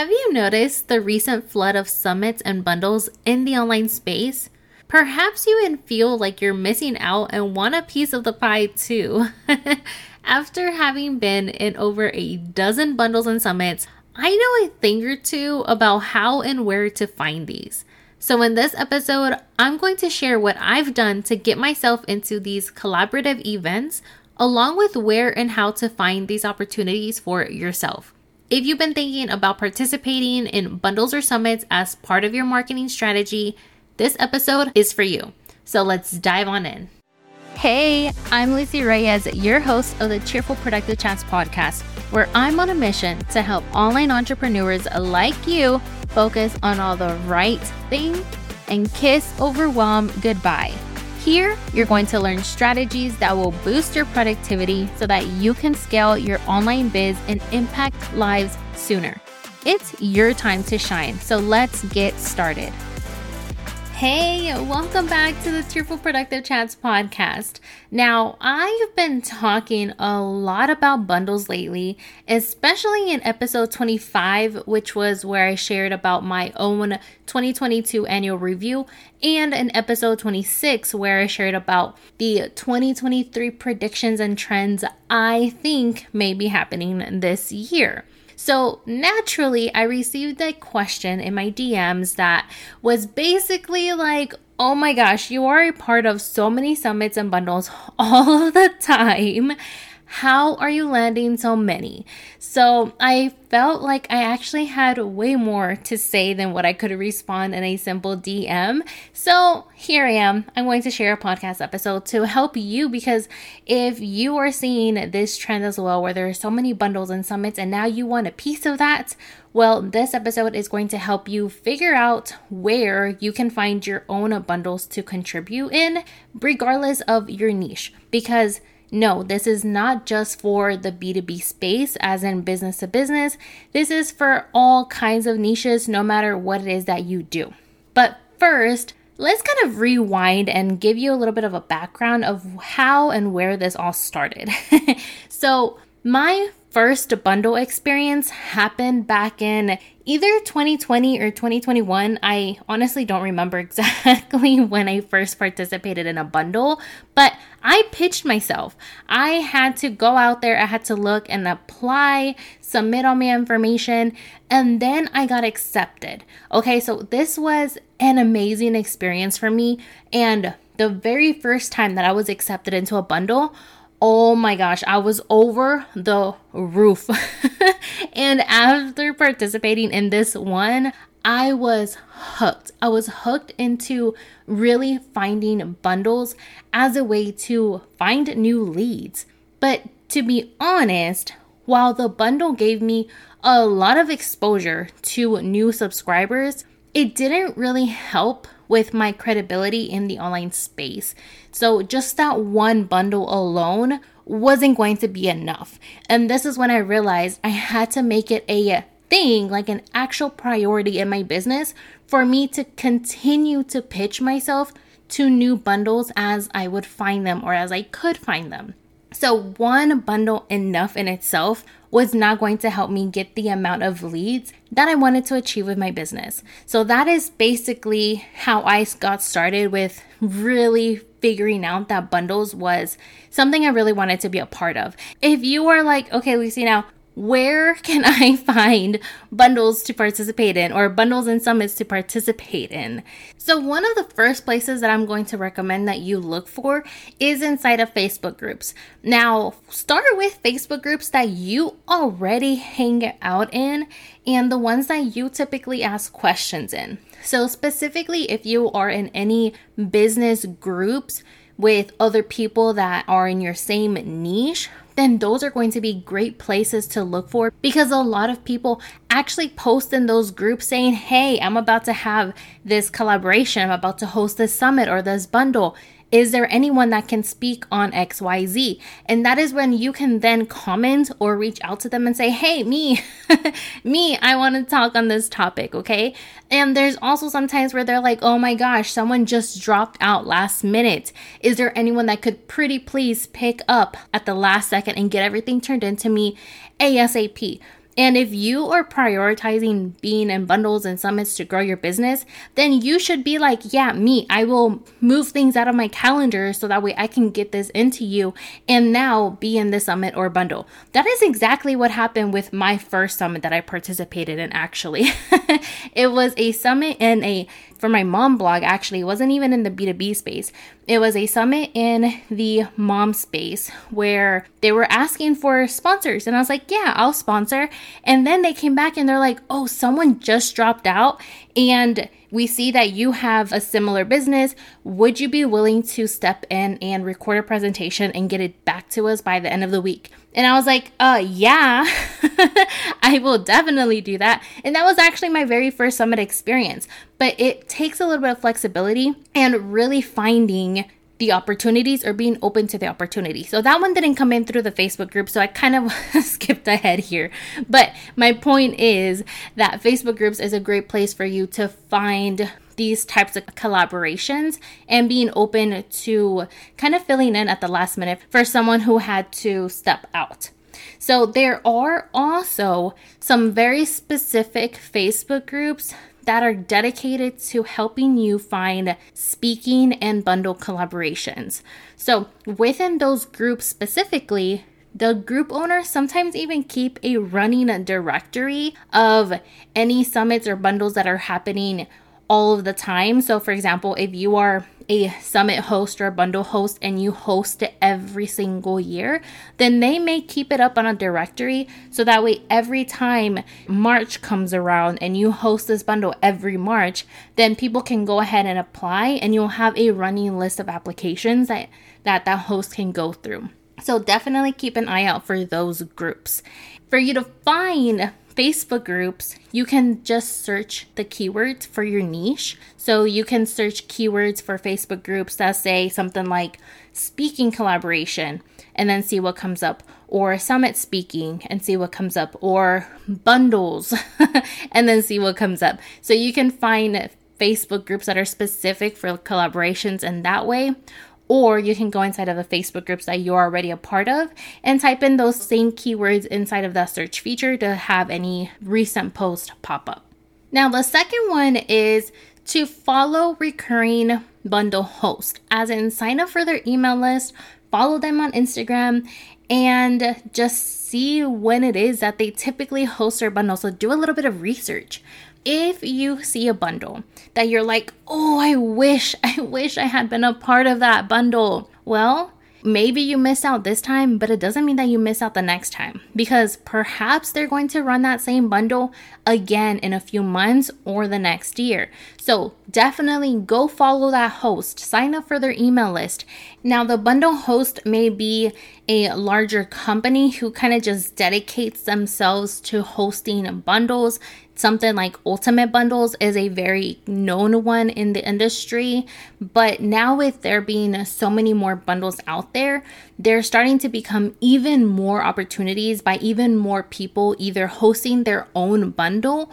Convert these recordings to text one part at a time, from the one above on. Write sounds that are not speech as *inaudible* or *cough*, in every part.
Have you noticed the recent flood of summits and bundles in the online space? Perhaps you even feel like you're missing out and want a piece of the pie too. *laughs* After having been in over a dozen bundles and summits, I know a thing or two about how and where to find these. So, in this episode, I'm going to share what I've done to get myself into these collaborative events, along with where and how to find these opportunities for yourself. If you've been thinking about participating in bundles or summits as part of your marketing strategy, this episode is for you. So let's dive on in. Hey, I'm Lucy Reyes, your host of the Cheerful Productive Chats podcast, where I'm on a mission to help online entrepreneurs like you focus on all the right things and kiss overwhelm goodbye. Here, you're going to learn strategies that will boost your productivity so that you can scale your online biz and impact lives sooner. It's your time to shine, so let's get started. Hey, welcome back to the Cheerful Productive Chats podcast. Now, I've been talking a lot about bundles lately, especially in episode 25, which was where I shared about my own 2022 annual review, and in episode 26, where I shared about the 2023 predictions and trends I think may be happening this year. So naturally, I received a question in my DMs that was basically like, oh my gosh, you are a part of so many summits and bundles *laughs* all the time. How are you landing so many? So I felt like I actually had way more to say than what I could respond in a simple DM. So here I am. I'm going to share a podcast episode to help you because if you are seeing this trend as well, where there are so many bundles and summits, and now you want a piece of that, well, this episode is going to help you figure out where you can find your own bundles to contribute in, regardless of your niche. Because no, this is not just for the B2B space, as in business to business. This is for all kinds of niches, no matter what it is that you do. But first, let's kind of rewind and give you a little bit of a background of how and where this all started. *laughs* so, my first bundle experience happened back in either 2020 or 2021. I honestly don't remember *laughs* exactly when I first participated in a bundle, but I pitched myself. I had to go out there, I had to look and apply, submit all my information, and then I got accepted. Okay, so this was an amazing experience for me. And the very first time that I was accepted into a bundle, oh my gosh, I was over the roof. *laughs* and after participating in this one, I was hooked. I was hooked into really finding bundles as a way to find new leads. But to be honest, while the bundle gave me a lot of exposure to new subscribers, it didn't really help with my credibility in the online space. So, just that one bundle alone wasn't going to be enough. And this is when I realized I had to make it a thing, like an actual priority in my business, for me to continue to pitch myself to new bundles as I would find them or as I could find them. So, one bundle enough in itself was not going to help me get the amount of leads that I wanted to achieve with my business. So, that is basically how I got started with really figuring out that bundles was something I really wanted to be a part of. If you are like, okay, Lucy, now where can I *laughs* find bundles to participate in or bundles and summits to participate in? So, one of the first places that I'm going to recommend that you look for is inside of Facebook groups. Now, start with Facebook groups that you already hang out in and the ones that you typically ask questions in. So, specifically, if you are in any business groups, with other people that are in your same niche, then those are going to be great places to look for because a lot of people actually post in those groups saying, Hey, I'm about to have this collaboration, I'm about to host this summit or this bundle. Is there anyone that can speak on XYZ? And that is when you can then comment or reach out to them and say, hey, me, *laughs* me, I want to talk on this topic, okay? And there's also sometimes where they're like, oh my gosh, someone just dropped out last minute. Is there anyone that could pretty please pick up at the last second and get everything turned into me ASAP? And if you are prioritizing being in bundles and summits to grow your business, then you should be like, yeah, me, I will move things out of my calendar so that way I can get this into you and now be in the summit or bundle. That is exactly what happened with my first summit that I participated in, actually. *laughs* *laughs* it was a summit in a for my mom blog actually it wasn't even in the b2b space it was a summit in the mom space where they were asking for sponsors and i was like yeah i'll sponsor and then they came back and they're like oh someone just dropped out and we see that you have a similar business. Would you be willing to step in and record a presentation and get it back to us by the end of the week? And I was like, uh, yeah, *laughs* I will definitely do that. And that was actually my very first summit experience. But it takes a little bit of flexibility and really finding the opportunities or being open to the opportunity. So that one didn't come in through the Facebook group, so I kind of *laughs* skipped ahead here. But my point is that Facebook groups is a great place for you to find these types of collaborations and being open to kind of filling in at the last minute for someone who had to step out. So, there are also some very specific Facebook groups that are dedicated to helping you find speaking and bundle collaborations. So, within those groups specifically, the group owners sometimes even keep a running directory of any summits or bundles that are happening all of the time. So, for example, if you are a summit host or a bundle host and you host it every single year, then they may keep it up on a directory so that way every time March comes around and you host this bundle every March, then people can go ahead and apply and you'll have a running list of applications that that, that host can go through. So definitely keep an eye out for those groups. For you to find Facebook groups, you can just search the keywords for your niche. So you can search keywords for Facebook groups that say something like speaking collaboration and then see what comes up, or summit speaking and see what comes up, or bundles *laughs* and then see what comes up. So you can find Facebook groups that are specific for collaborations in that way, or you can go inside of the Facebook groups that you're already a part of and type in those same keywords inside of the search feature to have any recent post pop up. Now, the second one is to follow recurring bundle hosts, as in sign up for their email list, follow them on Instagram, and just see when it is that they typically host their bundle. So do a little bit of research if you see a bundle that you're like, oh, I wish, *laughs* I wish I had been a part of that bundle. Well, maybe you miss out this time, but it doesn't mean that you miss out the next time because perhaps they're going to run that same bundle again in a few months or the next year. So definitely go follow that host, sign up for their email list. Now, the bundle host may be a larger company who kind of just dedicates themselves to hosting bundles something like Ultimate Bundles is a very known one in the industry. But now, with there being so many more bundles out there, they're starting to become even more opportunities by even more people either hosting their own bundle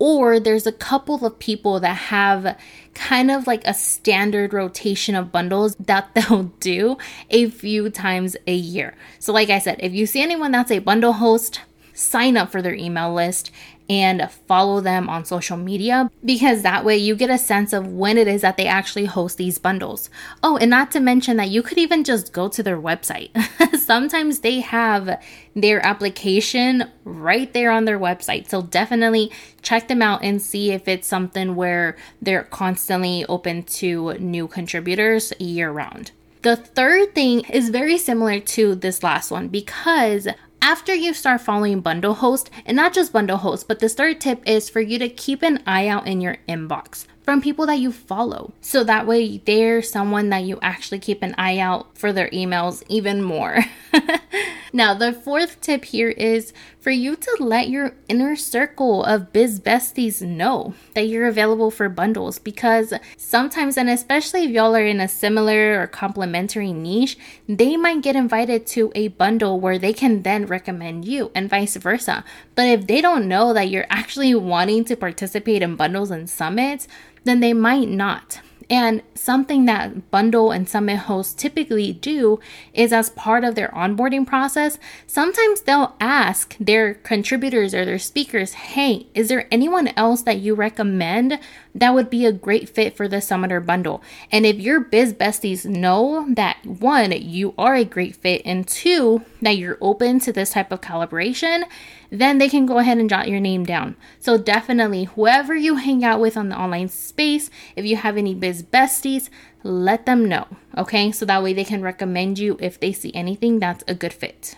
or there's a couple of people that have kind of like a standard rotation of bundles that *laughs* they'll do a few times a year. So, like I said, if you see anyone that's a bundle host, sign up for their email list and follow them on social media because that way you get a sense of when it is that they actually host these bundles. Oh, and not to mention that you could even just go to their website. *laughs* Sometimes they have their application right there on their website. So definitely check them out and see if it's something where they're constantly open to new contributors year round. The third thing is very similar to this last one because after you start following Bundle Host, and not just Bundle Host, but this third tip is for you to keep an eye out in your inbox from people that you follow. So that way they're someone that you actually keep an eye out for their emails even more. *laughs* now, the fourth tip here is for you to let your inner circle of biz besties know that you're available for bundles because sometimes, and especially if y'all are in a similar or complementary niche, they might get invited to a bundle where they can then recommend you and vice versa. But if they don't know that you're actually wanting to participate in bundles and summits, then they might not. And something that bundle and summit hosts typically do is as part of their onboarding process, sometimes they'll ask their contributors or their speakers, hey, is there anyone else that you recommend that would be a great fit for the summit or bundle? And if your biz besties know that one, you are a great fit, and two, that you're open to this type of collaboration, then they can go ahead and jot your name down. So definitely, whoever you hang out with on the online space, if you have any biz besties, let them know. Okay, so that way they can recommend you if they see anything that's a good fit.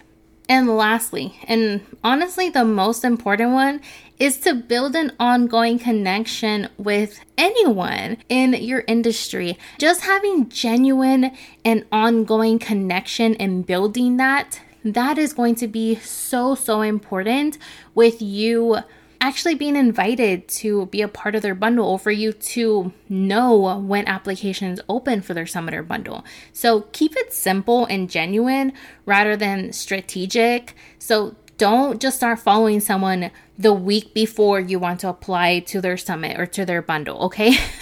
And lastly, and honestly, the most important one is to build an ongoing connection with anyone in your industry. Just having genuine and ongoing connection and building that that is going to be so, so important with you actually being invited to be a part of their bundle or for you to know when applications open for their summit or bundle. So keep it simple and genuine rather than strategic. So don't just start following someone the week before you want to apply to their summit or to their bundle, okay? *laughs*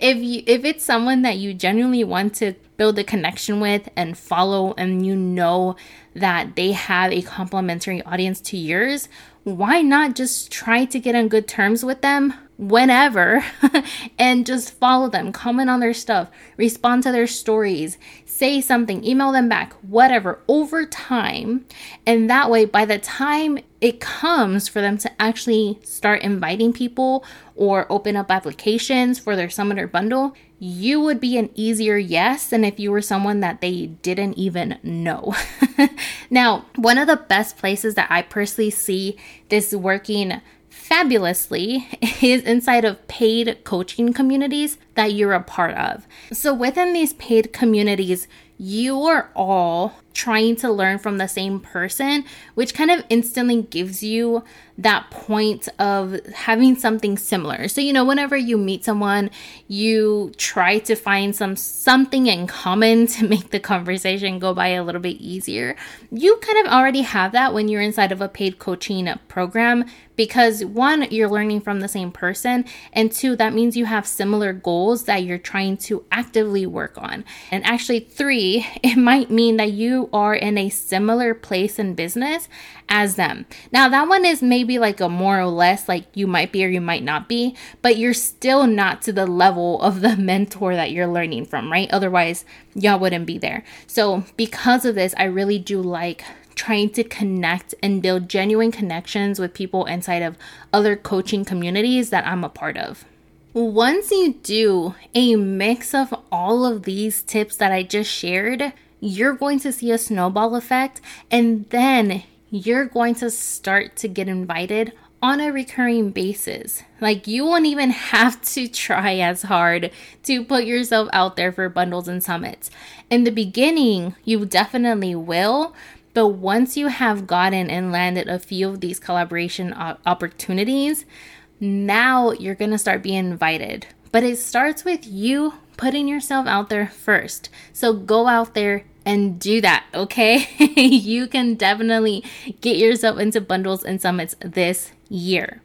if you if it's someone that you genuinely want to build a connection with and follow and you know that they have a complementary audience to yours, why not just try to get on good terms with them whenever *laughs* and just follow them, comment on their stuff, respond to their stories, say something, email them back, whatever, over time. And that way, by the time it comes for them to actually start inviting people or open up applications for their summit or bundle, you would be an easier yes than if you were someone that they didn't even know. *laughs* now, one of the best places that I personally see this working fabulously *laughs* is inside of paid coaching communities that you're a part of. So, within these paid communities, you are all trying to learn from the same person, which kind of instantly gives you that point of having something similar. So, you know, whenever you meet someone, you try to find some something in common *laughs* to make the conversation go by a little bit easier. You kind of already have that when you're inside of a paid coaching program because one, you're learning from the same person, and two, that means you have similar goals that you're trying to actively work on. And actually, three, *laughs* it might mean that you are in a similar place in business as them. Now, that one is maybe like a more or less like you might be or you might not be, but you're still not to the level of the *laughs* mentor that you're learning from, right? Otherwise, y'all wouldn't be there. So, because of this, I really do like trying to connect and build genuine connections with people inside of other coaching communities that I'm a part of. Once you do a mix of all of these tips that I just shared, you're going to see a snowball effect, and then you're going to start to get invited on a recurring basis. Like you won't even *laughs* have to try as hard to put yourself out there for bundles and summits. In the beginning, you definitely will, but once you have gotten and landed a few of these collaboration opportunities, now you're going to start being invited. But it starts with you putting yourself out there first. So go out there and do that, okay? *laughs* you can definitely get yourself into bundles and summits this year.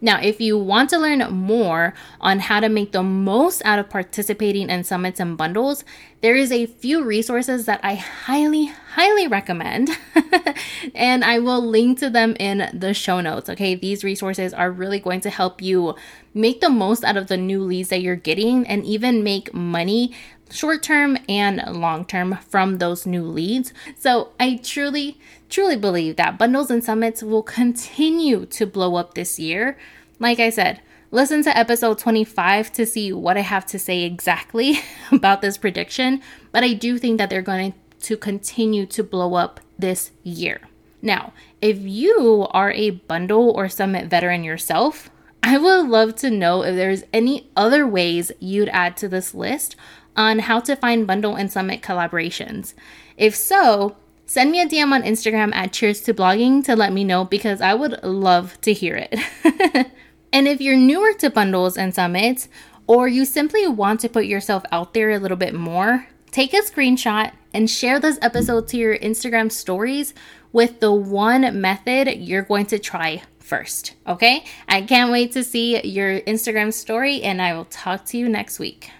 Now, if you want to learn more on how to make the most out of participating in summits and bundles, there is a few resources that I highly, highly recommend. *laughs* and I will link to them in the show notes. Okay, these resources are really going to help you make the most out of the new leads that you're getting and even make money short term and long term from those new leads. So I truly, truly believe that bundles and summits will continue to blow up this year. Like I said, listen to episode 25 to see what I have to say exactly *laughs* about this prediction, but I do think that they're going to continue to blow up this year. Now, if you are a bundle or summit veteran yourself, I would love to know if there's any other ways you'd add to this list on how to find bundle and summit collaborations. If so, send me a DM on Instagram at cheers to blogging to let me know because I would love to hear it. *laughs* and if you're newer to bundles and summits, or you simply want to put yourself out there a little bit more, take a screenshot and share this episode to your Instagram stories with the one method you're going to try first. Okay? I can't wait to see your Instagram story, and I will talk to you next week.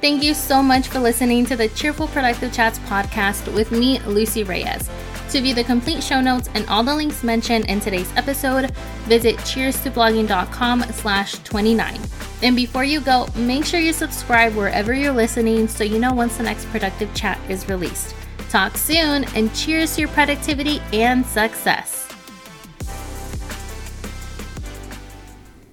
Thank you so much for listening to the Cheerful Productive Chats podcast with me, Lucy Reyes. To view the complete show notes and all the links mentioned in today's episode, visit cheers2blogging.com slash 29. And before you go, make sure you subscribe wherever you're listening so you know once the next productive chat is released. Talk soon and cheers to your productivity and success.